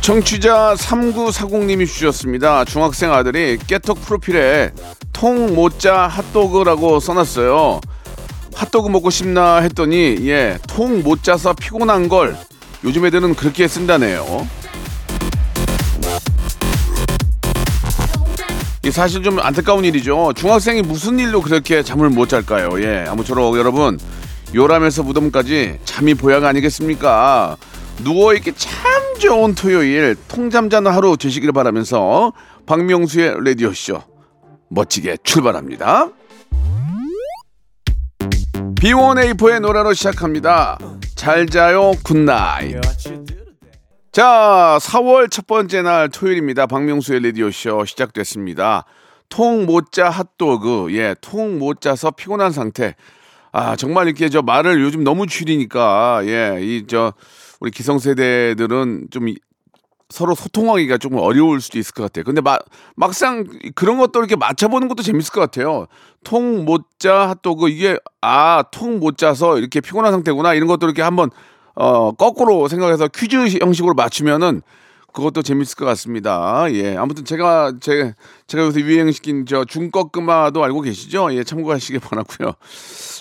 청취자 3940님이 주셨습니다. 중학생 아들이 깨톡 프로필에 통 모짜 핫도그라고 써놨어요. 핫도그 먹고 싶나 했더니 예, 통 못 짜서 피곤한 걸 요즘 애들은 그렇게 쓴다네요. 이 사실 좀 안타까운 일이죠. 중학생이 무슨 일로 그렇게 잠을 못 잘까요? 예, 아무쪼록 여러분 요람에서 무덤까지 잠이 보약 아니겠습니까? 누워 있기 참 좋은 토요일 통잠 자는 하루 되시길 바라면서 박명수의 라디오쇼 멋지게 출발합니다. B1A4의 노래로 시작합니다. 잘 자요 good night. 자, 4월 첫 번째 날 토요일입니다. 박명수의 라디오쇼 시작됐습니다. 통 못 자 핫도그, 예, 통 못 자서 피곤한 상태. 아, 정말 이렇게 저 말을 요즘 너무 줄이니까, 예, 이 저, 우리 기성세대들은 좀 이- 서로 소통하기가 조금 어려울 수도 있을 것 같아요. 근데 마, 막상 그런 것도 이렇게 맞춰보는 것도 재밌을 것 같아요. 통못자 핫도그, 이게, 아, 통못 자서 이렇게 피곤한 상태구나. 이런 것도 이렇게 한번 어, 거꾸로 생각해서 퀴즈 형식으로 맞추면은 그것도 재밌을 것 같습니다. 예. 아무튼 제가, 제, 제가 요새 유행시킨 저 중꺾음마도 알고 계시죠? 예, 참고하시기 바라고요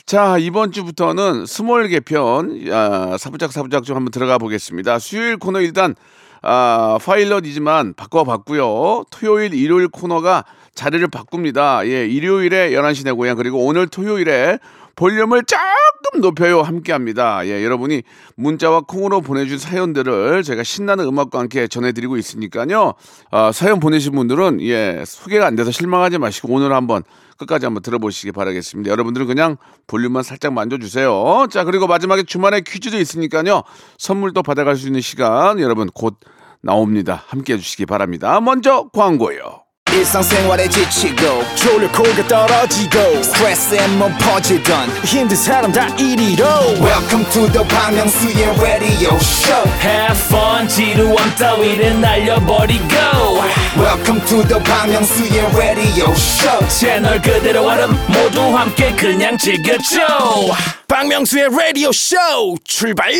자, 이번 주부터는 small 개편, 아, 사부작 사부작 좀 한번 들어가 보겠습니다. 수요일 코너 일단, 아, 파일럿이지만 바꿔봤고요 토요일, 일요일 코너가 자리를 바꿉니다. 예, 일요일에 11시 내 고향, 그리고 오늘 토요일에 볼륨을 조금 높여요 함께 합니다. 예, 여러분이 문자와 콩으로 보내준 사연들을 제가 신나는 음악과 함께 전해드리고 있으니까요. 아, 사연 보내신 분들은 예, 소개가 안 돼서 실망하지 마시고 오늘 한번 끝까지 한번 들어보시기 바라겠습니다. 여러분들은 그냥 볼륨만 살짝 만져주세요. 자, 그리고 마지막에 주말에 퀴즈도 있으니까요. 선물도 받아갈 수 있는 시간 여러분 곧 나옵니다. 함께 해 주시기 바랍니다. 먼저 광고예요. 일상생활에 지치고, 졸려 코가 떨어지고, 스트레스에 몸 퍼지던, 힘든 사람 다 이리로. welcome to the Bang Myung-soo's radio show Have fun 지루함 따위를 날려버리고 welcome to the Bang Myung-soo's radio show 채널 그대로 얼음 모두 함께 그냥 즐겨줘 박명수의 라디오 쇼 출발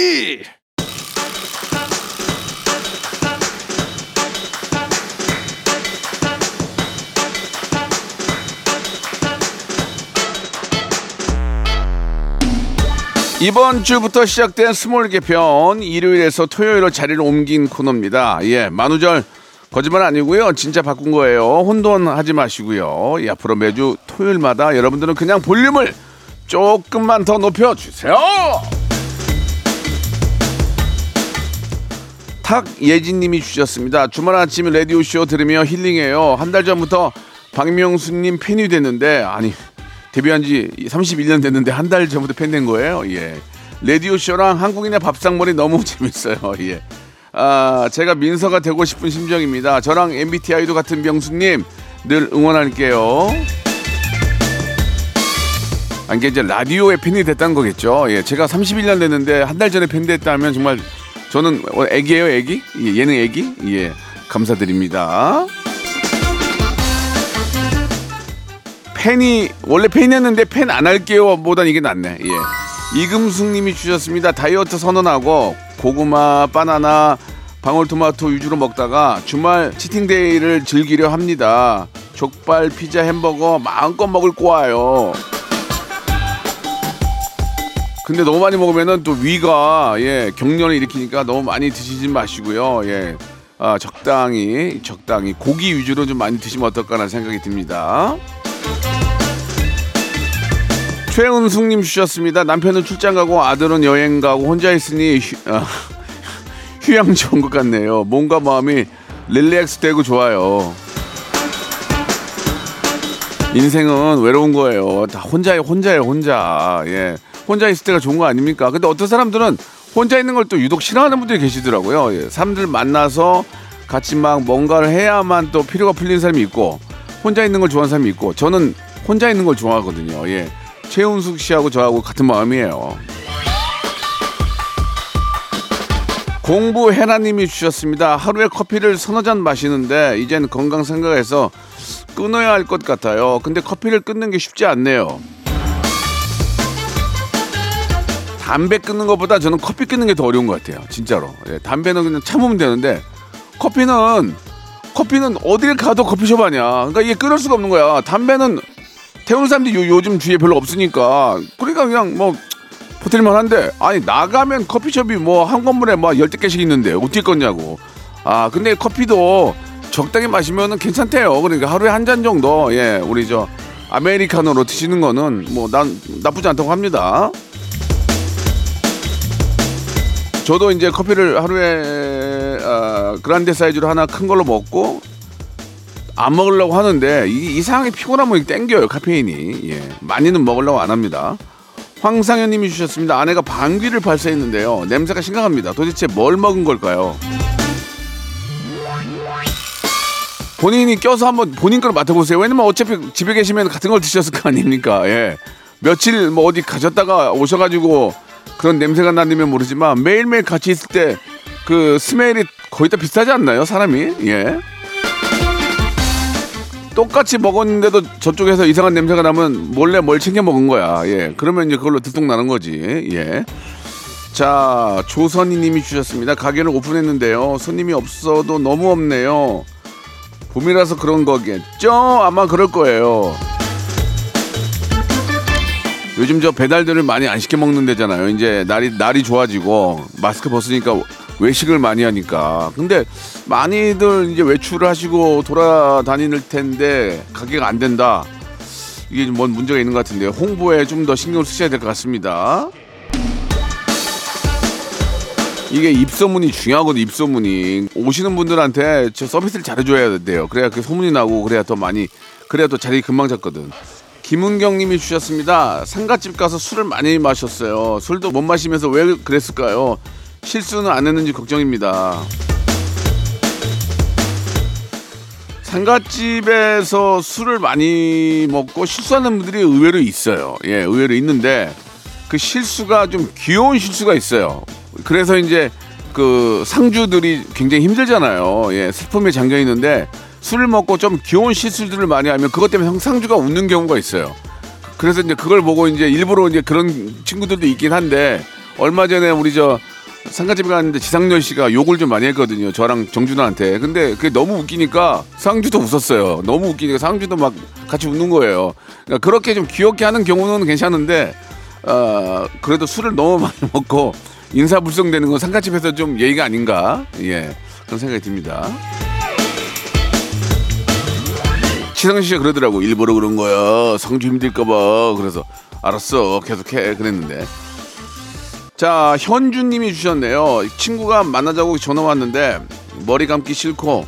이번 주부터 시작된 스몰 개편 일요일에서 토요일로 자리를 옮긴 코너입니다. 예, 만우절 거짓말 아니고요. 진짜 바꾼 거예요. 혼돈하지 마시고요. 예, 앞으로 매주 토요일마다 여러분들은 그냥 볼륨을 조금만 더 높여 주세요. 탁예진님이 주셨습니다. 주말 아침 라디오 쇼 들으며 힐링해요. 한 달 전부터 박명수님 팬이 됐는데 아니 데뷔한 지 31년 됐는데 한 달 전부터 팬 된 거예요. 예. 라디오 쇼랑 한국인의 밥상머리 너무 재밌어요. 예. 아, 제가 민서가 되고 싶은 심정입니다. 저랑 MBTI도 같은 명수님 늘 응원할게요. 아, 이게 이제 라디오의 팬이 됐다는 거겠죠. 예, 제가 31년 됐는데 한 달 전에 팬 됐다면 정말 저는 어, 애기예요, 애기? 예, 예능 애기? 예, 감사드립니다. 팬이 원래 팬이었는데 팬 안 할게요 보단 이게 낫네. 예. 이금숙님이 주셨습니다. 다이어트 선언하고 고구마, 바나나, 방울토마토 위주로 먹다가 주말 치팅데이를 즐기려 합니다. 족발, 피자, 햄버거 마음껏 먹을 꼬아요. 근데 너무 많이 먹으면은 또 위가 예 경련을 일으키니까 너무 많이 드시지 마시고요. 예. 아, 적당히 적당히 고기 위주로 좀 많이 드시면 어떨까라는 생각이 듭니다. 최은숙님 주셨습니다. 남편은 출장 가고 아들은 여행 가고 혼자 있으니 휴, 아, 휴양 좋은 것 같네요. 몸과 마음이 릴렉스 되고 좋아요. 인생은 외로운 거예요. 다 혼자예요, 혼자예요, 혼자. 예. 혼자 있을 때가 좋은 거 아닙니까? 근데 어떤 사람들은 혼자 있는 걸 또 유독 싫어하는 분들이 계시더라고요. 예, 사람들 만나서 같이 막 뭔가를 해야만 또 필요가 풀리는 사람이 있고 혼자 있는 걸 좋아하는 사람이 있고 저는 혼자 있는 걸 좋아하거든요. 예. 최은숙 씨하고 저하고 같은 마음이에요. 공부 해나님이 주셨습니다. 하루에 커피를 서너 잔 마시는데 이젠 건강 생각해서 끊어야 할 것 같아요. 근데 커피를 끊는 게 쉽지 않네요. 담배 끊는 것보다 저는 커피 끊는 게 더 어려운 것 같아요. 진짜로. 예, 담배는 그냥 참으면 되는데 커피는 커피는 어딜 가도 커피숍 아니야. 그러니까 이게 끊을 수가 없는 거야. 담배는 태우는 사람들이 요, 요즘 주위에 별로 없으니까. 그러니까 그냥 뭐 버틸만 한데. 아니 나가면 커피숍이 뭐 한 건물에 뭐 열댓 개씩 있는데 어떻게 끊냐고. 아 근데 커피도 적당히 마시면은 괜찮대요. 그러니까 하루에 한 잔 정도. 예 우리 저 아메리카노로 드시는 거는 뭐 난 나쁘지 않다고 합니다. 저도 이제 커피를 하루에 아, 그란데 사이즈로 하나 큰 걸로 먹고 안 먹으려고 하는데 이, 이상하게 피곤하면 땡겨요 카페인이. 예 많이는 먹으려고 안 합니다. 황상현님이 주셨습니다. 아내가 방귀를 발사했는데요. 냄새가 심각합니다. 도대체 뭘 먹은 걸까요? 본인이 껴서 한번 본인 걸 맡아보세요. 왜냐면 어차피 집에 계시면 같은 걸 드셨을 거 아닙니까? 예. 며칠 뭐 어디 가셨다가 오셔가지고 그런 냄새가 나면 모르지만 매일매일 같이 있을 때 그 스멜이 거의 다 비슷하지 않나요 사람이 예 똑같이 먹었는데도 저쪽에서 이상한 냄새가 나면 몰래 뭘 챙겨 먹은 거야. 예. 그러면 이제 그걸로 들통나는 거지. 예. 자, 조선희 님이 주셨습니다. 가게를 오픈했는데요. 손님이 없어도 너무 없네요. 봄이라서 그런 거겠죠? 아마 그럴 거예요. 요즘 저 배달들을 많이 안 시켜 먹는 데잖아요. 이제 날이 날이 좋아지고 마스크 벗으니까 외식을 많이 하니까. 근데 많이들 이제 외출을 하시고 돌아다닐 텐데 가게가 안 된다. 이게 뭔 문제가 있는 것 같은데 홍보에 좀 더 신경을 쓰셔야 될 것 같습니다. 이게 입소문이 중요하거든요. 입소문이 오시는 분들한테 저 서비스를 잘해줘야 돼요. 그래야 그 소문이 나고 그래야 더 많이 그래야 또 자리 금방 잡거든. 김은경님이 주셨습니다. 상가집 가서 술을 많이 마셨어요. 술도 못 마시면서 왜 그랬을까요? 실수는 안 했는지 걱정입니다. 상가집에서 술을 많이 먹고 실수하는 분들이 의외로 있어요. 예, 의외로 있는데 그 실수가 좀 귀여운 실수가 있어요. 그래서 이제 그 상주들이 굉장히 힘들잖아요. 예, 슬픔에 잠겨 있는데 술을 먹고 좀 귀여운 실수들을 많이 하면 그것 때문에 상주가 웃는 경우가 있어요. 그래서 이제 그걸 보고 이제 일부러 이제 그런 친구들도 있긴 한데 얼마 전에 우리 저 상가집에 갔는데 지상렬 씨가 욕을 좀 많이 했거든요. 저랑 정준하한테. 근데 그게 너무 웃기니까 상주도 웃었어요. 너무 웃기니까 상주도 막 같이 웃는 거예요. 그러니까 그렇게 좀 귀엽게 하는 경우는 괜찮은데 어, 그래도 술을 너무 많이 먹고 인사불성되는 건 상가집에서 좀 예의가 아닌가? 예. 그런 생각이 듭니다. 치상 씨가 그러더라고. 일부러 그런 거야. 상주 힘들까봐. 그래서 알았어. 계속해. 그랬는데. 자, 현주님이 주셨네요. 친구가 만나자고 전화 왔는데 머리 감기 싫고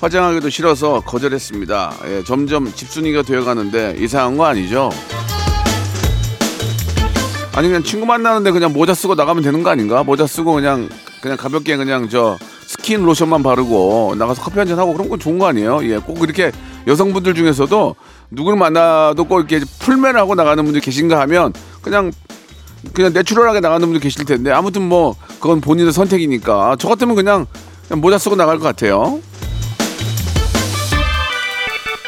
화장하기도 싫어서 거절했습니다. 예, 점점 집순이가 되어가는데 이상한 거 아니죠? 아니 그냥 친구 만나는데 그냥 모자 쓰고 나가면 되는 거 아닌가? 모자 쓰고 그냥 그냥 가볍게 그냥 저 스킨 로션만 바르고 나가서 커피 한 잔 하고 그런 건 좋은 거 아니에요? 예, 꼭 이렇게 여성분들 중에서도 누구를 만나도 꼭 이렇게 풀메를 하고 나가는 분들 계신가 하면 그냥 그냥 natural하게 나가는 분들 계실 텐데 아무튼 뭐 그건 본인의 선택이니까 저 같으면 그냥, 그냥 모자 쓰고 나갈 것 같아요.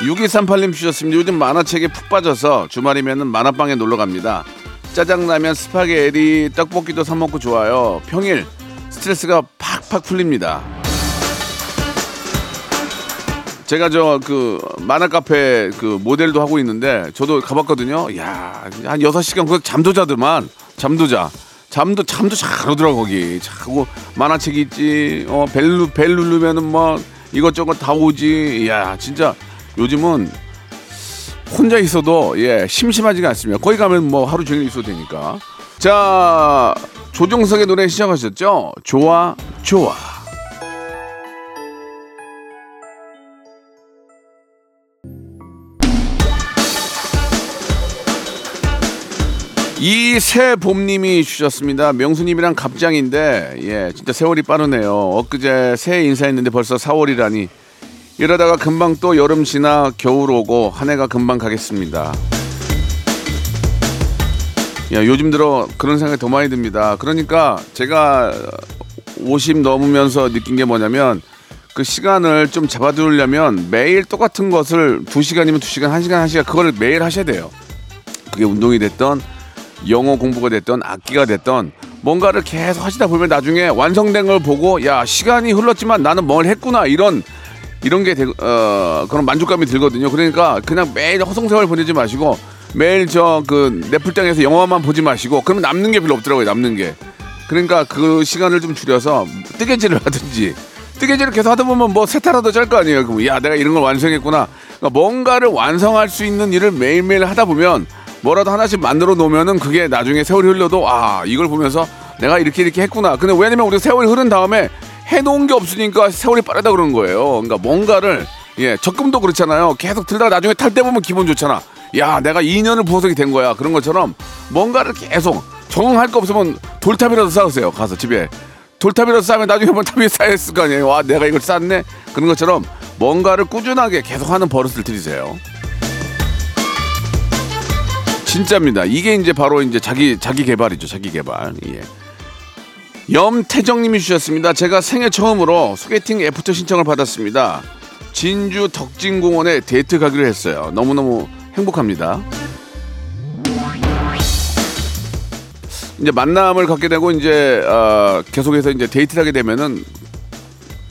6238님 주셨습니다. 요즘 만화책에 푹 빠져서 주말이면 만화방에 놀러 갑니다. 짜장라면, 스파게티, 떡볶이도 사 먹고 좋아요. 평일 스트레스가 팍팍 풀립니다. 제가 저 그 만화 카페 그 모델도 하고 있는데 저도 가봤거든요. 야, 한 6시간 그 잠도 자더만. 잠도 자. 잠도 잠도 잘 오더라고 거기. 자고 만화책 있지. 어, 벨, 벨 누르면은 뭐 이것저것 다 오지. 야, 진짜 요즘은 혼자 있어도 예, 심심하지가 않습니다. 거기 가면 뭐 하루 종일 있어도 되니까. 자, 조정석의 노래 시작하셨죠? 좋아, 좋아. 이새봄님이 주셨습니다. 명수님이랑 갑장인데 예 진짜 세월이 빠르네요. 엊그제 새해 인사했는데 벌써 4월이라니 이러다가 금방 또 여름 지나 겨울 오고 한 해가 금방 가겠습니다. 야 요즘 들어 그런 생각이 더 많이 듭니다. 그러니까 제가 50 넘으면서 느낀 게 뭐냐면 그 시간을 좀 잡아두려면 매일 똑같은 것을 2시간이면 2시간, 1시간, 1시간 그거를 매일 하셔야 돼요. 그게 운동이 됐던 영어 공부가 됐던 악기가 됐던 뭔가를 계속 하시다 보면 나중에 완성된 걸 보고 야 시간이 흘렀지만 나는 뭘 했구나 이런 이런 게 되, 어, 그런 만족감이 들거든요. 그러니까 그냥 매일 허송세월 보내지 마시고 매일 저 그 넷플장에서 영화만 보지 마시고 그러면 남는 게 별로 없더라고요. 남는 게. 그러니까 그 시간을 좀 줄여서 뜨개질을 하든지 뜨개질을 계속 하다 보면 뭐 세타라도 짤 거 아니에요. 그럼 야 내가 이런 걸 완성했구나. 그러니까 뭔가를 완성할 수 있는 일을 매일매일 하다 보면 뭐라도 하나씩 만들어 놓으면은 그게 나중에 세월이 흘러도 아 이걸 보면서 내가 이렇게 이렇게 했구나. 근데 왜냐면 우리 세월이 흐른 다음에 해놓은 게 없으니까 세월이 빠르다 그러는 거예요. 그러니까 뭔가를 예 적금도 그렇잖아요. 계속 들다가 나중에 탈 때 보면 기분 좋잖아. 야 내가 2년을 부석이 된 거야. 그런 것처럼 뭔가를 계속 적응할 거 없으면 돌탑이라도 쌓으세요. 가서 집에 돌탑이라도 쌓으면 나중에 뭐 탑이 쌓였을 거 아니에요. 와 내가 이걸 쌓네. 그런 것처럼 뭔가를 꾸준하게 계속하는 버릇을 들이세요. 진짜입니다. 이게 이제 바로 이제 자기 자기 개발이죠. 자기 개발. 예. 염태정님이 주셨습니다. 제가 생애 처음으로 소개팅 after 신청을 받았습니다. 전주 덕진공원에 데이트 가기로 했어요. 너무너무 행복합니다. 이제 만남을 갖게 되고 이제 어, 계속해서 이제 데이트를 하게 되면은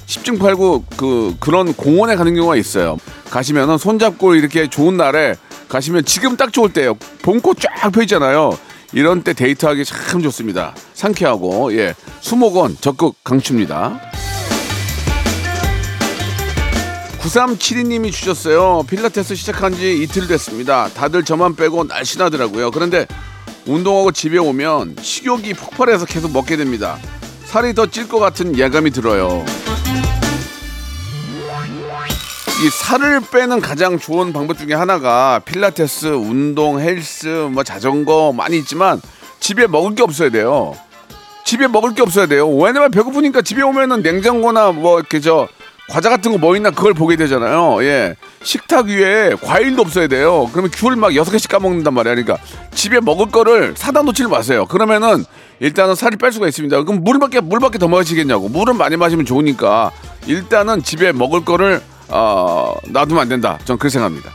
10중 8구 그 그런 공원에 가는 경우가 있어요. 가시면은 손잡고 이렇게 좋은 날에 가시면 지금 딱 좋을 때예요. 봄꽃 쫙 펴 있잖아요. 이런 때 데이트하기 참 좋습니다. 상쾌하고 예 수목원 적극 강추입니다. 9372님이 주셨어요. 필라테스 시작한 지 이틀 됐습니다. 다들 저만 빼고 날씬하더라고요. 그런데 운동하고 집에 오면 식욕이 폭발해서 계속 먹게 됩니다. 살이 더 찔 것 같은 예감이 들어요. 이 살을 빼는 가장 좋은 방법 중에 하나가 필라테스, 운동, 헬스, 뭐 자전거 많이 있지만 집에 먹을 게 없어야 돼요. 집에 먹을 게 없어야 돼요. 왜냐면 배고프니까 집에 오면은 냉장고나 뭐 이렇게 저 과자 같은 거 뭐 있나 그걸 보게 되잖아요. 예. 식탁 위에 과일도 없어야 돼요. 그러면 귤 막 여섯 개씩 까먹는단 말이야. 그러니까 집에 먹을 거를 사다 놓지를 마세요. 그러면은 일단은 살이 뺄 수가 있습니다. 그럼 물밖에 물밖에 더 마시겠냐고. 물은 많이 마시면 좋으니까 일단은 집에 먹을 거를 어, 놔두면 안 된다. 전 그렇게 생각합니다.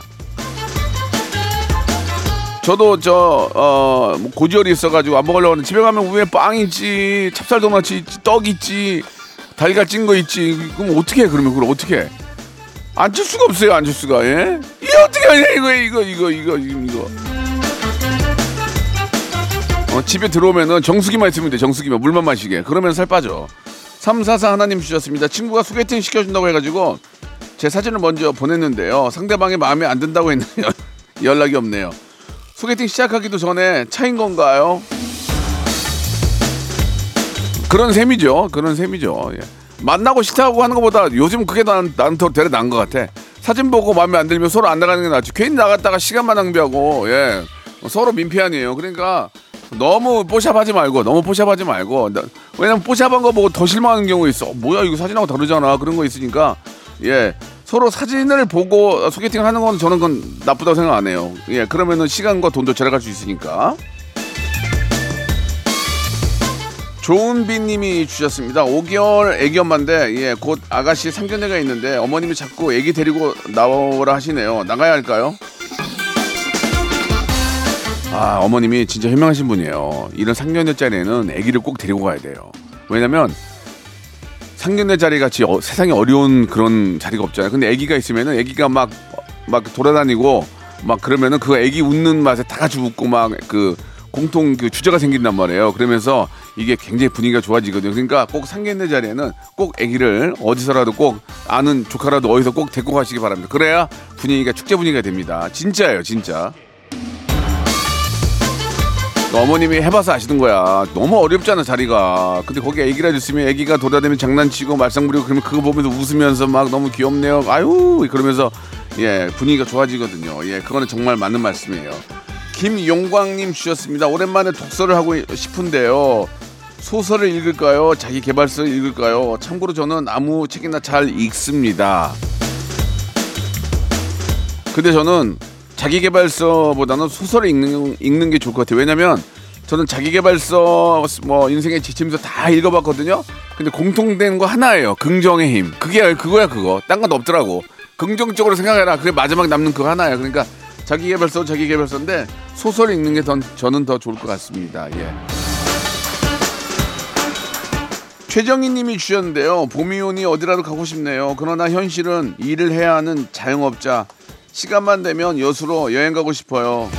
저도 저, 어, 뭐 고지혈이 있어가지고 안 먹으려고 하는데 집에 가면 위에 빵 있지, 찹쌀 도넛 있지, 떡 있지, 달걀 찐 거 있지. 그럼 어떻게 해, 그러면 그걸 어떻게 해? 앉을 수가 없어요, 앉을 수가, 예? 이게 어떻게 하냐, 이거, 이거, 이거, 이거, 이거. 어, 집에 들어오면은 정수기만 있으면 돼, 정수기만. 물만 마시게. 그러면 살 빠져. 344 하나님 주셨습니다. 친구가 소개팅 시켜준다고 해가지고 제 사진을 먼저 보냈는데요. 상대방의 마음에 안 든다고 했는데 연락이 없네요. 소개팅 시작하기도 전에 차인 건가요? 그런 셈이죠. 그런 셈이죠. 예. 만나고 식사하고 하는 것보다 요즘 그게 난, 난더 대래 나은 것 같아. 사진 보고 마음에 안 들면 서로 안 나가는 게 낫지. 괜히 나갔다가 시간만 낭비하고, 예. 서로 민폐 아니에요. 그러니까 너무 뽀샵하지 말고, 너무 뽀샵하지 말고. 나- 왜냐면 뽀샵한 거 보고 더 실망하는 경우 있어. 어, 뭐야, 이거 사진하고 다르잖아. 그런 거 있으니까, 예. 서로 사진을 보고 소개팅 하는 건 저는 그건 나쁘다고 생각 안 해요. 예. 그러면은 시간과 돈도 절약할 수 있으니까. 조은비님이 주셨습니다. 5개월 애기 엄마인데 예, 곧 아가씨 상견례가 있는데 어머님이 자꾸 애기 데리고 나오라 하시네요. 나가야 할까요? 아 어머님이 진짜 현명하신 분이에요. 이런 상견례 자리에는 애기를 꼭 데리고 가야 돼요. 왜냐면 상견례 자리 같이 어, 세상에 어려운 그런 자리가 없잖아요. 근데 애기가 있으면은 애기가 막 막 돌아다니고 막 그러면은 그 애기 웃는 맛에 다 같이 웃고 막 그 공통 그 주제가 생긴단 말이에요. 그러면서 이게 굉장히 분위기가 좋아지거든요. 그러니까 꼭 상견례 자리에는 꼭 아기를 어디서라도 꼭 아는 조카라도 어디서 꼭 데리고 가시기 바랍니다. 그래야 분위기가 축제 분위기가 됩니다. 진짜예요, 진짜. 어머님이 해봐서 아시는 거야. 너무 어렵잖아 자리가. 근데 거기 애기라 있으면 애기가 돌아다니면 장난치고 말썽 부리고 그러면 그거 보면서 웃으면서 막 너무 귀엽네요. 아유 그러면서 예 분위기가 좋아지거든요. 예 그거는 정말 맞는 말씀이에요. 김용광님 주셨습니다. 오랜만에 독서를 하고 싶은데요. 소설을 읽을까요? 자기 개발서를 읽을까요? 참고로 저는 아무 책이나 잘 읽습니다. 근데 저는 자기 개발서보다는 소설을 읽는, 읽는 게 좋을 것 같아요. 왜냐면 저는 자기 개발서 뭐 인생의 지침서 다 읽어봤거든요. 근데 공통된 거 하나예요. 긍정의 힘. 그게 그거야 그거. 딴 건 없더라고. 긍정적으로 생각해라. 그게 마지막 남는 그거 하나야. 그러니까 자기 개발서 자기 개발서인데 소설 읽는 게 더, 저는 더 좋을 것 같습니다. 예. 최정희 님이 주셨는데요. 봄이 오니 어디라도 가고 싶네요. 그러나 현실은 일을 해야 하는 자영업자. 시간만 되면 여수로 여행 가고 싶어요.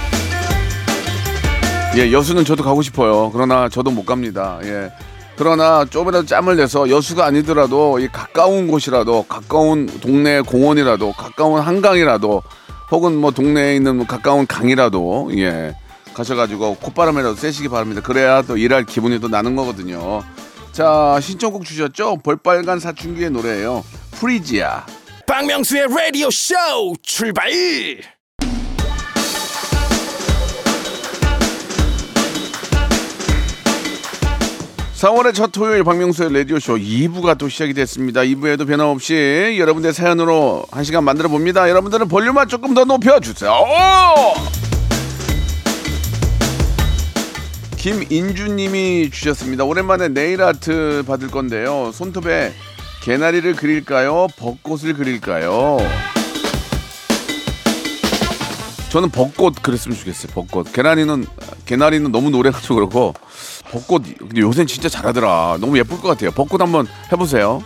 예, 여수는 저도 가고 싶어요. 그러나 저도 못 갑니다. 예. 그러나 조금이라도 짬을 내서 여수가 아니더라도 이 가까운 곳이라도 가까운 동네 공원이라도 가까운 한강이라도 혹은 뭐 동네에 있는 뭐 가까운 강이라도 예 가셔가지고 콧바람이라도 쐬시기 바랍니다. 그래야 또 일할 기분이 또 나는 거거든요. 자 신청곡 주셨죠? 볼빨간 사춘기의 노래예요. 프리지아. 박명수의 라디오 쇼 출발 4월의 첫 토요일 박명수의 라디오쇼 2부가 또 시작이 됐습니다. 2부에도 변함없이 여러분들의 사연으로 한 시간 만들어 봅니다. 여러분들은 볼륨만 조금 더 높여주세요. 김인주님이 주셨습니다. 오랜만에 네일 아트 받을 건데요. 손톱에 개나리를 그릴까요? 벚꽃을 그릴까요? 저는 벚꽃 그랬으면 좋겠어요. 벚꽃. 개나리는 개나리는 너무 노래가지고 그렇고 벚꽃 근데 요새는 진짜 잘하더라. 너무 예쁠 것 같아요. 벚꽃 한번 해보세요.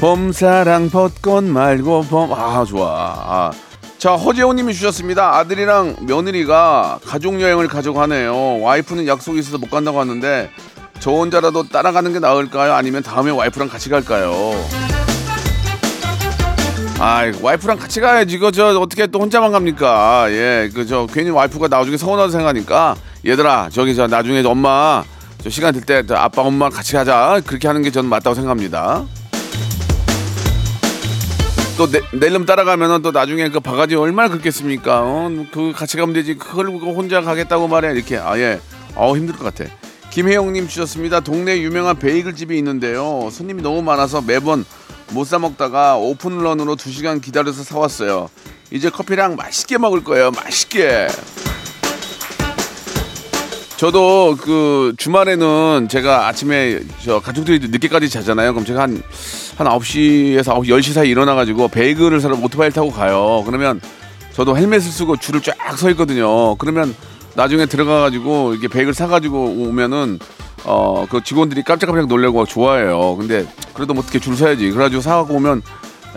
봄사랑 벚꽃 말고 봄 아 좋아. 아. 자 허재호님이 주셨습니다. 아들이랑 며느리가 가족 여행을 가자고 하네요. 와이프는 약속이 있어서 못 간다고 하는데 저 혼자라도 따라가는 게 나을까요? 아니면 다음에 와이프랑 같이 갈까요? 아, 와이프랑 같이 가야지. 이거 저 어떻게 또 혼자만 갑니까? 예, 그 저 괜히 와이프가 나중에 서운하다 생각하니까 얘들아 저기 저 나중에 엄마 저 시간 될 때 아빠 엄마 같이 가자. 그렇게 하는 게 저는 맞다고 생각합니다. 또 내, 내일름 따라가면은 또 나중에 그 바가지 얼마나 긁겠습니까? 어, 그 같이 가면 되지. 그걸 혼자 가겠다고 말해 이렇게 아예 어 힘들 것 같아. 김혜영님 주셨습니다. 동네 유명한 베이글 집이 있는데요. 손님이 너무 많아서 매번 못 사 먹다가 오픈런으로 2 시간 기다려서 사 왔어요. 이제 커피랑 맛있게 먹을 거예요. 맛있게. 저도 그 주말에는 제가 아침에 저 가족들이 늦게까지 자잖아요. 그럼 제가 한, 한 9시에서 9시, 10시 사이 일어나가지고 베이글을 사러 오토바이를 타고 가요. 그러면 저도 헬멧을 쓰고 줄을 쫙 서 있거든요. 그러면 나중에 들어가가지고 이렇게 베이글 사가지고 오면은 어 그 직원들이 깜짝깜짝 놀래고 좋아해요. 근데 그래도 뭐 어떻게 줄 서야지. 그래가지고 사갖고 오면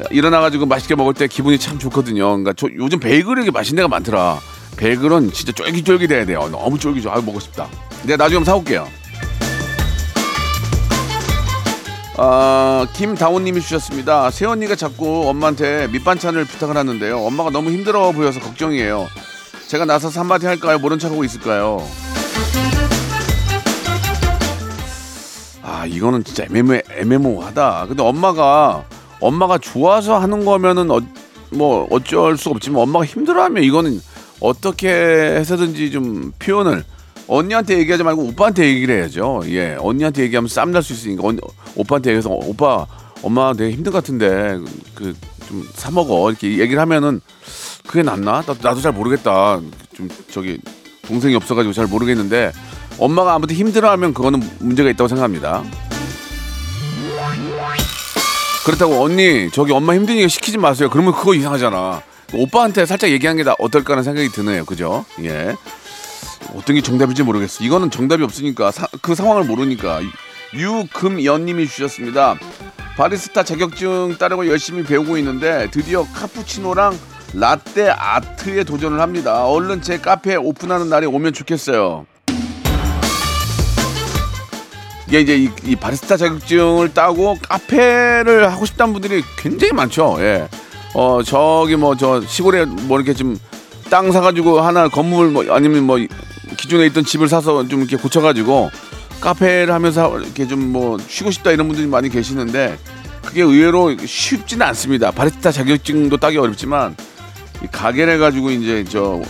일어나가지고 맛있게 먹을 때 기분이 참 좋거든요. 그러니까 저, 요즘 베이글이 맛있는 데가 많더라. 베이글은 진짜 쫄깃쫄깃해야 돼요. 너무 쫄깃쫄. 아유 먹고 싶다. 내가 나중에 사올게요. 아, 김다운님이 주셨습니다. 새언니가 자꾸 엄마한테 밑반찬을 부탁을 하는데요. 엄마가 너무 힘들어 보여서 걱정이에요. 제가 나서서 한마디 할까요? 모른 척하고 있을까요? 아, 이거는 진짜 애매모, 애매모하다. 근데 엄마가, 엄마가 좋아서 하는 거면은, 어, 뭐, 어쩔 수 없지만 엄마가 힘들어하면 이거는 어떻게 해서든지 좀 표현을 언니한테 얘기하지 말고 오빠한테 얘기를 해야죠. 예, 언니한테 얘기하면 쌈 날 수 있으니까 언니, 오빠한테 얘기해서 오빠 엄마 되게 힘든 것 같은데 그 좀 사 먹어 이렇게 얘기를 하면은 그게 낫나? 나, 나도 잘 모르겠다. 좀 저기 동생이 없어가지고 잘 모르겠는데 엄마가 아무튼 힘들어하면 그거는 문제가 있다고 생각합니다. 그렇다고 언니 저기 엄마 힘드니까 시키지 마세요. 그러면 그거 이상하잖아. 오빠한테 살짝 얘기하는 게나 어떨까라는 생각이 드네요. 그죠? 예. 어떤 게 정답인지 모르겠어. 이거는 정답이 없으니까 사- 그 상황을 모르니까 유금연님이 주셨습니다. 바리스타 자격증 따려고 열심히 배우고 있는데 드디어 카푸치노랑 라떼 아트에 도전을 합니다. 얼른 제 카페 오픈하는 날이 오면 좋겠어요. 이게 이제 이, 이 바리스타 자격증을 따고 카페를 하고 싶다는 분들이 굉장히 많죠. 예. 어 저기 뭐 저 시골에 뭐 이렇게 좀 땅 사가지고 하나 건물 뭐 아니면 뭐 기존에 있던 집을 사서 좀 이렇게 고쳐가지고 카페를 하면서 이렇게 좀 뭐 쉬고 싶다 이런 분들이 많이 계시는데 그게 의외로 쉽지는 않습니다. 바리스타 자격증도 따기 어렵지만 이 가게를 가지고 이제 저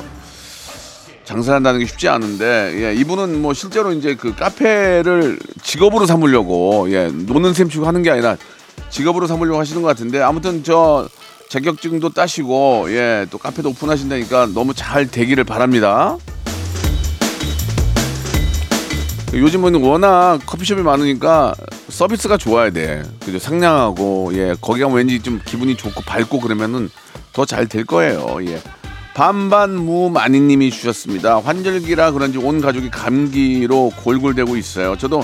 장사한다는 게 쉽지 않은데 예, 이분은 뭐 실제로 이제 그 카페를 직업으로 삼으려고 예, 노는 셈 치고 하는 게 아니라 직업으로 삼으려고 하시는 것 같은데 아무튼 저 자격증도 따시고 예, 또 카페도 오픈하신다니까 너무 잘 되기를 바랍니다. 요즘은 워낙 커피숍이 많으니까 서비스가 좋아야 돼. 그죠? 상냥하고, 예, 거기 가면 왠지 좀 기분이 좋고 밝고 그러면은 더 잘 될 거예요. 예. 반반무 마니님이 주셨습니다. 환절기라 그런지 온 가족이 감기로 골골대고 있어요. 저도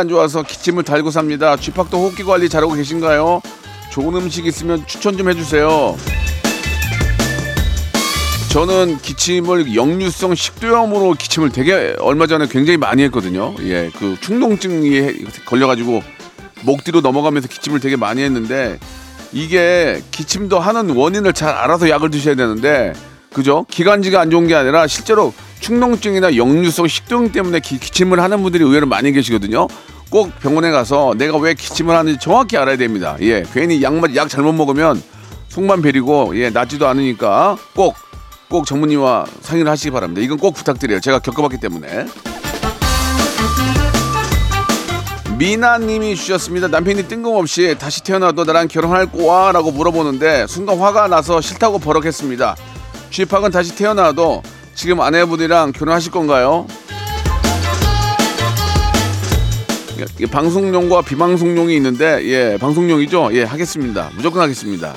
안 좋아서 기침을 달고 삽니다. 쥐팍도 호흡기 관리 잘하고 계신가요? 좋은 음식 있으면 추천 좀 해주세요. 저는 기침을 역류성 식도염으로 기침을 되게 얼마 전에 굉장히 많이 했거든요. 예, 그 충동증이 걸려가지고 목 뒤로 넘어가면서 기침을 되게 많이 했는데 이게 기침도 하는 원인을 잘 알아서 약을 드셔야 되는데 그죠? 기관지가 안 좋은 게 아니라 실제로 충동증이나 역류성 식도염 때문에 기, 침을 하는 분들이 의외로 많이 계시거든요. 꼭 병원에 가서 내가 왜 기침을 하는지 정확히 알아야 됩니다. 예, 괜히 약만 약 잘못 먹으면 속만 베리고 예 낫지도 않으니까 꼭 꼭 전문의와 상의를 하시기 바랍니다. 이건 꼭 부탁드려요. 제가 겪어봤기 때문에. 미나님이 주셨습니다. 남편이 뜬금없이 다시 태어나도 나랑 결혼할 거와라고 물어보는데 순간 화가 나서 싫다고 버럭했습니다. 쥐팍은 다시 태어나도 지금 아내분이랑 결혼하실 건가요? 예, 방송용과 비방송용이 있는데 예 방송용이죠 예 하겠습니다 무조건 하겠습니다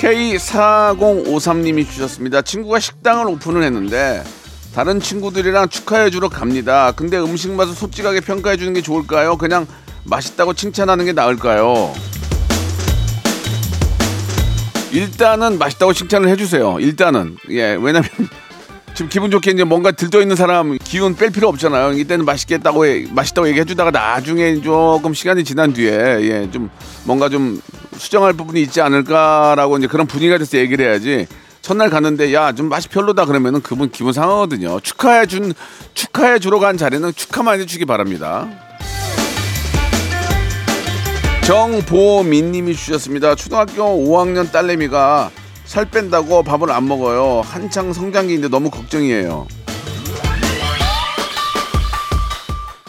K4053님이 주셨습니다. 친구가 식당을 오픈을 했는데 다른 친구들이랑 축하해 주러 갑니다. 근데 음식 맛을 솔직하게 평가해 주는 게 좋을까요? 그냥 맛있다고 칭찬하는 게 나을까요? 일단은 맛있다고 칭찬을 해주세요. 일단은. 예 왜냐면 지금 기분 좋게 이제 뭔가 들떠 있는 사람 기운 뺄 필요 없잖아요. 이때는 맛있겠다고 해, 맛있다고 얘기해 주다가 나중에 조금 시간이 지난 뒤에 예, 좀 뭔가 좀 수정할 부분이 있지 않을까라고 이제 그런 분위기가 돼서 얘기를 해야지. 첫날 갔는데 야 좀 맛이 별로다 그러면은 그분 기분 상하거든요. 축하해 준 축하해 주러 간 자리는 축하만 해주기 바랍니다. 정보민님이 주셨습니다. 초등학교 5학년 딸내미가 살 뺀다고 밥을 안 먹어요. 한창 성장기인데 너무 걱정이에요.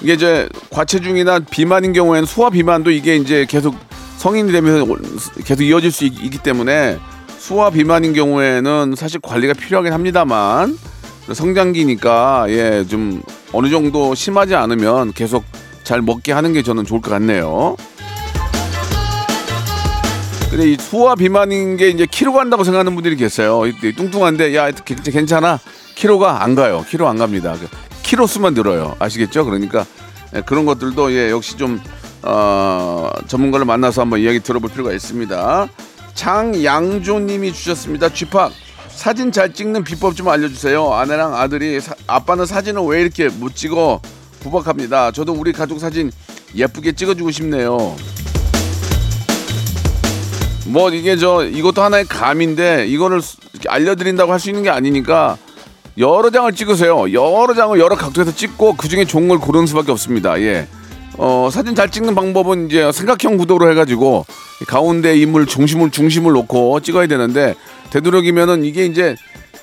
이게 이제 과체중이나 비만인 경우에는 소화 비만도 이게 이제 계속 성인이 되면서 계속 이어질 수 있, 기 때문에 소화 비만인 경우에는 사실 관리가 필요하긴 합니다만 성장기니까 예 좀 어느 정도 심하지 않으면 계속 잘 먹게 하는 게 저는 좋을 것 같네요. 근데 이 소화 비만인 게 이제 키로 간다고 생각하는 분들이 계세요. 뚱뚱한데 야 괜찮아 키로가 안 가요. 키로 안 갑니다. 그 키로 수만 늘어요. 아시겠죠? 그러니까 예, 그런 것들도 예 역시 좀 어, 전문가를 만나서 한번 이야기 들어볼 필요가 있습니다. 장양조님이 주셨습니다. 쥐팍 사진 잘 찍는 비법 좀 알려주세요. 아내랑 아들이 사, 아빠는 사진을 왜 이렇게 못 찍어 부박합니다. 저도 우리 가족 사진 예쁘게 찍어주고 싶네요. 뭐 이게 저 이것도 하나의 감인데 이거를 알려드린다고 할 수 있는 게 아니니까 여러 장을 찍으세요. 여러 장을 여러 각도에서 찍고 그 중에 걸 고르는 수밖에 없습니다. 예. 어, 사진 잘 찍는 방법은 이제 삼각형 구도로 해가지고 가운데 인물 중심을 중심을 놓고 찍어야 되는데 되도록이면은 이게 이제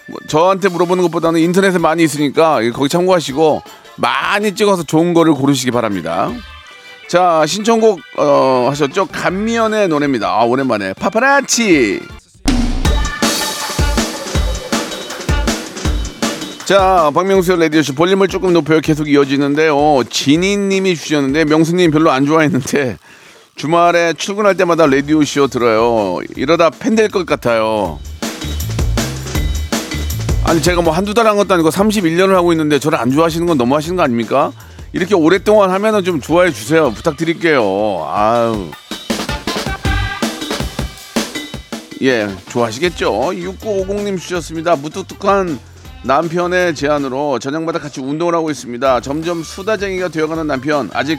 뭐 저한테 물어보는 것보다는 인터넷에 많이 있으니까 거기 참고하시고 많이 찍어서 좋은 거를 고르시기 바랍니다. 자 신청곡 어, 하셨죠? 감미연의 노래입니다. 아 오랜만에 파파라치. 자 박명수의 레디오쇼 볼륨을 조금 높여요. 계속 이어지는데요. 진희님이 주셨는데 명수님 별로 안 좋아했는데 주말에 출근할 때마다 레디오쇼 들어요. 이러다 팬 될 것 같아요. 아니 제가 뭐 한두 달 한 것도 아니고 31년을 하고 있는데 저를 안 좋아하시는 건 너무 하시는 거 아닙니까? 이렇게 오랫동안 하면은 좀 좋아해 주세요. 부탁드릴게요. 아유. 예, 좋아하시겠죠? 6950님 주셨습니다. 무뚝뚝한 남편의 제안으로 저녁마다 같이 운동을 하고 있습니다. 점점 수다쟁이가 되어가는 남편. 아직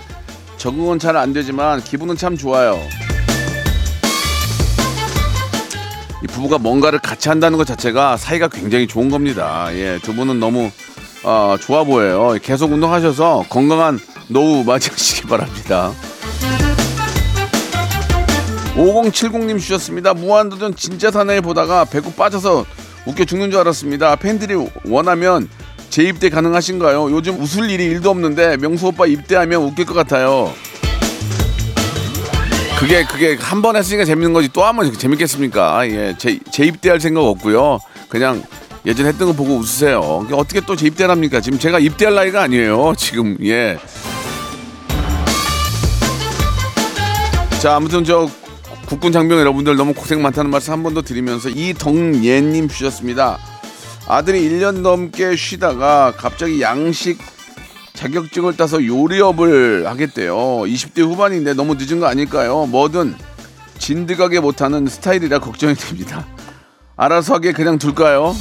적응은 잘 안 되지만 기분은 참 좋아요. 이 부부가 뭔가를 같이 한다는 것 자체가 사이가 굉장히 좋은 겁니다. 예, 두 분은 너무 어, 좋아 보여요. 계속 운동하셔서 건강한 노후 맞이하시기 바랍니다. 5070님 주셨습니다. 무한도전 진짜 사나이 보다가 배꼽 빠져서 웃겨 죽는 줄 알았습니다. 팬들이 원하면 재입대 가능하신가요? 요즘 웃을 일이 일도 없는데 명수 오빠 입대하면 웃길 것 같아요. 그게 그게 한 번 했으니까 재밌는 거지 또 한번 재밌겠습니까? 예, 재, 재입대할 생각 없고요. 그냥 예전 했던 거 보고 웃으세요. 어떻게 또 재입대를 합니까? 지금 제가 입대할 나이가 아니에요. 지금 예. 자 아무튼 저 국군 장병 여러분들 너무 고생 많다는 말씀 한 번 더 드리면서 이덕예님 주셨습니다. 아들이 1년 넘게 쉬다가 갑자기 양식 자격증을 따서 요리업을 하겠대요. 20대 후반인데 너무 늦은 거 아닐까요? 뭐든 진득하게 못하는 스타일이라 걱정이 됩니다. 알아서 하게 그냥 둘까요?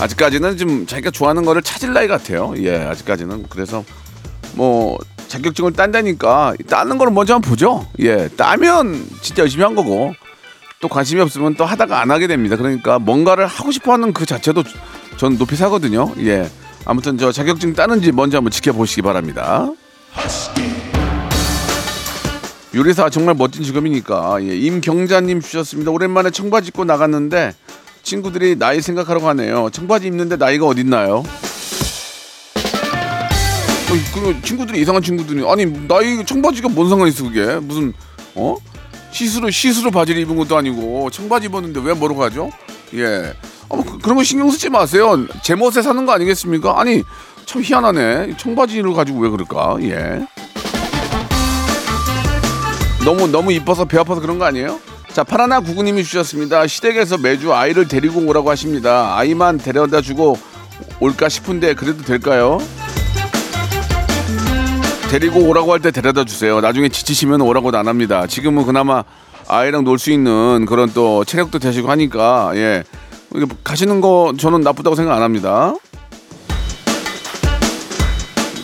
아직까지는 좀 자기가 좋아하는 거를 찾을 나이 같아요. 예, 아직까지는. 그래서 뭐 자격증을 딴다니까 따는 걸 먼저 한번 보죠. 예, 따면 진짜 열심히 한 거고 또 관심이 없으면 또 하다가 안 하게 됩니다. 그러니까 뭔가를 하고 싶어하는 그 자체도 전 높이 사거든요. 예, 아무튼 저 자격증 따는지 먼저 한번 지켜보시기 바랍니다. 요리사 정말 멋진 직업이니까 예, 임경자님 주셨습니다. 오랜만에 청바지 입고 나갔는데 친구들이 나이 생각하라고 하네요. 청바지 입는데 나이가 어딨나요? 어, 그 친구들이 이상한 친구들이 아니 나이 청바지가 뭔 상관 있어 그게 무슨 어 see-through see-through 바지를 입은 것도 아니고 청바지 입었는데 왜 뭐라 하죠? 예, 어, 그, 그런 거 신경 쓰지 마세요. 제 멋에 사는 거 아니겠습니까? 아니 참 희한하네. 청바지를 가지고 왜 그럴까? 예. 너무 너무 이뻐서 배 아파서 그런 거 아니에요? 자 파라나 구구님이 주셨습니다. 시댁에서 매주 아이를 데리고 오라고 하십니다. 아이만 데려다 주고 올까 싶은데 그래도 될까요? 데리고 오라고 할 때 데려다 주세요. 나중에 지치시면 오라고도 안 합니다. 지금은 그나마 아이랑 놀 수 있는 그런 또 체력도 되시고 하니까 예 가시는 거 저는 나쁘다고 생각 안 합니다.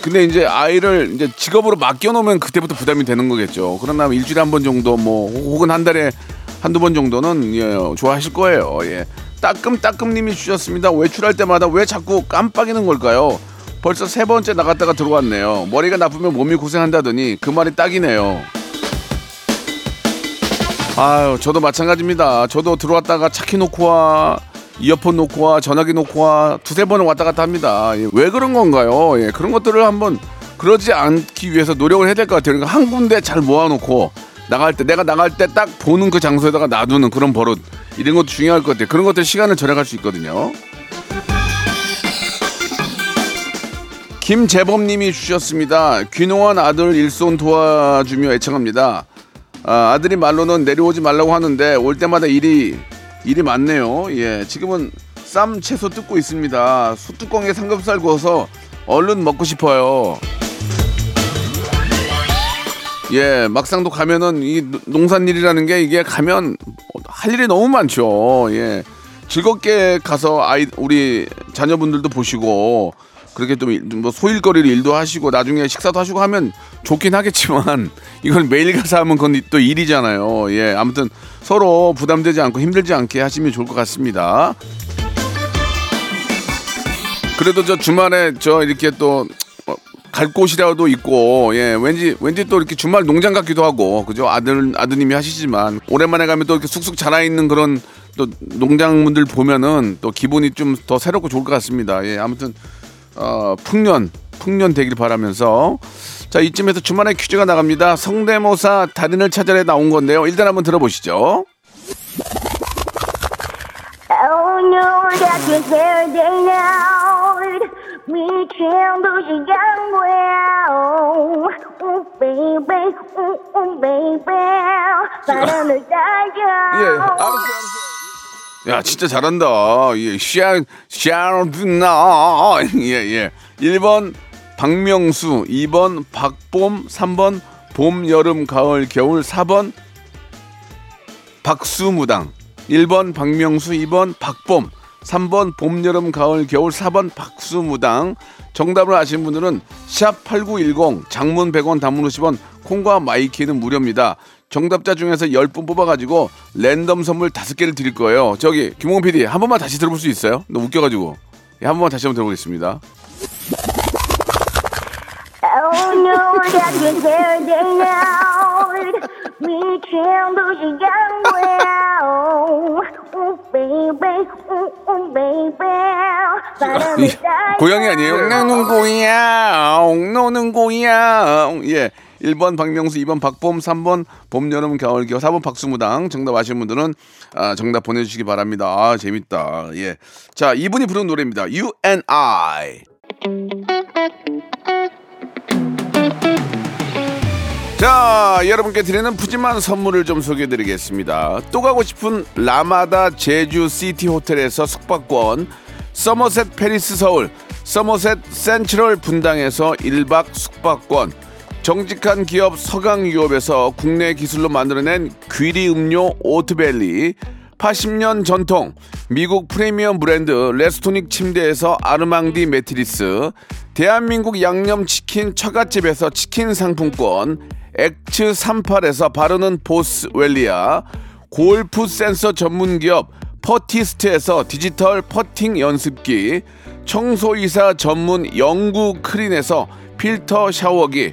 근데 이제 아이를 이제 직업으로 맡겨놓으면 그때부터 부담이 되는 거겠죠. 그러나 일주일에 한 번 정도 뭐 혹은 한 달에 한두 번 정도는 예, 좋아하실 거예요. 예. 따끔따끔님이 주셨습니다. 외출할 때마다 왜 자꾸 깜빡이는 걸까요? 벌써 세 번째 나갔다가 들어왔네요. 머리가 나쁘면 몸이 고생한다더니 그 말이 딱이네요. 아유, 저도 마찬가지입니다. 저도 들어왔다가 차키 놓고 와, 이어폰 놓고 와, 전화기 놓고 와, 두세 번은 왔다 갔다 합니다. 예, 왜 그런 건가요? 예, 그런 것들을 한번 그러지 않기 위해서 노력을 해야 될 것 같아요. 그러니까 한 군데 잘 모아놓고 나갈 때, 내가 나갈 때 딱 보는 그 장소에다가 놔두는 그런 버릇. 이런 것도 중요할 것 같아요. 그런 것들 시간을 절약할 수 있거든요. 김재범님이 주셨습니다. 귀농한 아들 일손 도와주며 애청합니다. 아, 아들이 말로는 내려오지 말라고 하는데 올 때마다 일이 일이 많네요. 예, 지금은 쌈 채소 뜯고 있습니다. 소뚜껑에 삼겹살 구워서 얼른 먹고 싶어요. 예, 막상도 가면은 이 농산일이라는 게 이게 가면 할 일이 너무 많죠. 예, 즐겁게 가서 아이 우리 자녀분들도 보시고 그렇게 좀뭐 소일거리를 일도 하시고 나중에 식사도 하시고 하면 좋긴 하겠지만 이건 매일 가서 하면 그건 또 일이잖아요. 예, 아무튼 서로 부담되지 않고 힘들지 않게 하시면 좋을 것 같습니다. 그래도 저 주말에 저 이렇게 또 갈 곳이라도 있고 예 왠지 왠지 또 이렇게 주말 농장 같기도 하고 그죠 아들 아드님이 하시지만 오랜만에 가면 또 이렇게 쑥쑥 자라 있는 그런 또 농장분들 보면은 또 기분이 좀 더 새롭고 좋을 것 같습니다 예 아무튼 어, 풍년 풍년 되길 바라면서 자 이쯤에서 주말에 퀴즈가 나갑니다. 성대모사 달인을 찾아내 나온 건데요. 일단 한번 들어보시죠. 바람을 예, 알았어, 따져. 알았어. 야, 진짜 잘한다. 예, 샤, 샤르나. 예, 예. 1번 박명수, 2번 박봄, 3번 봄, 여름, 가을, 겨울, 4번 박수무당. 1번 박명수, 2번 박봄, 3번 봄, 여름, 가을, 겨울, 4번 박수무당. 정답을 아시는 분들은 샵 8910 장문 100원 단문 50원 콩과 마이케이는 무료입니다. 정답자 중에서 10분 뽑아가지고 랜덤 선물 5개를 드릴 거예요. 저기 김홍 PD 한 번만 다시 들어볼 수 있어요? 너무 웃겨가지고. 예, 한 번만 다시 한번 들어보겠습니다. 고양이 아니에요? 나는 고양, 너는 고양. 예. 1번 박명수, 2번 박봄, 3번 봄, 여름, 겨울, 겨울, 4번 박수무당. 정답 아시는 분들은 아, 정답 보내주시기 바랍니다. 아, 재밌다. 예. 자, 이분이 부른 노래입니다. You and I. 자, 여러분께 드리는 푸짐한 선물을 좀 소개해 드리겠습니다. 또 가고 싶은 라마다 제주 시티 호텔에서 숙박권, 서머셋 팰리스 서울, 서머셋 센트럴 분당에서 1박 숙박권, 정직한 기업 서강유업에서 국내 기술로 만들어낸 귀리 음료 오트벨리, 80년 전통 미국 프리미엄 브랜드 레스토닉 침대에서 아르망디 매트리스, 대한민국 양념치킨 처갓집에서 치킨 상품권, 엑츠 38에서 바르는 보스웰리아, 골프 센서 전문기업 퍼티스트에서 디지털 퍼팅 연습기, 청소이사 전문 영구 크린에서 필터 샤워기,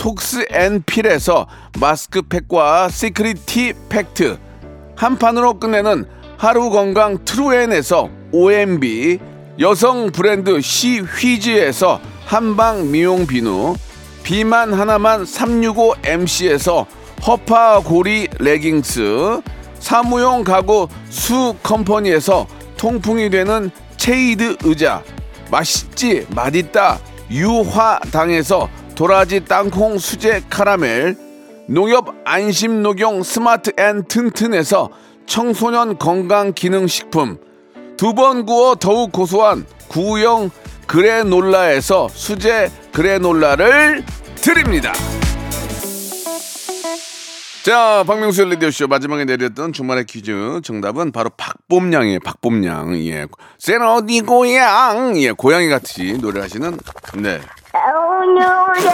톡스 앤 필에서 마스크팩과 시크릿 티 팩트, 한 판으로 끝내는 하루 건강 트루엔에서 OMB, 여성 브랜드 시휘즈에서 한방 미용 비누, 비만 하나만 365MC에서 허파 고리 레깅스, 사무용 가구 수 컴퍼니에서 통풍이 되는 체이드 의자, 맛있지 맛있다 유화당에서 도라지 땅콩 수제 카라멜, 농협 안심 녹용 스마트 앤 튼튼에서 청소년 건강 기능 식품, 두 번 구워 더욱 고소한 구형 그래놀라에서 수제 그래놀라를 드립니다. 자, 박명수의 라디오쇼 마지막에 내렸던 주말의 퀴즈 정답은 바로 박봄양이에요. 박봄양. 예. 쟤는 어디 고양? 예, 고양이 같이 노래하시는 네. Night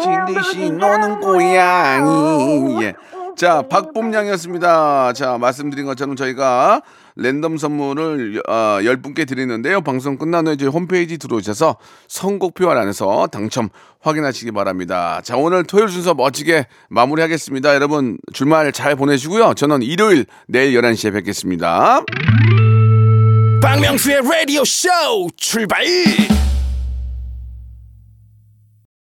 진리씨 너는 고양이. 예. 자, 박봄양이었습니다. 자, 말씀드린 것처럼 저희가 랜덤 선물을 어, 10분께 드리는데요. 방송 끝난 후에 저희 홈페이지 들어오셔서 선곡표 안에서 당첨 확인하시기 바랍니다. 자, 오늘 토요일 순서 멋지게 마무리하겠습니다. 여러분 주말 잘 보내시고요. 저는 일요일 내일 11시에 뵙겠습니다. 박명수의 라디오 쇼 출발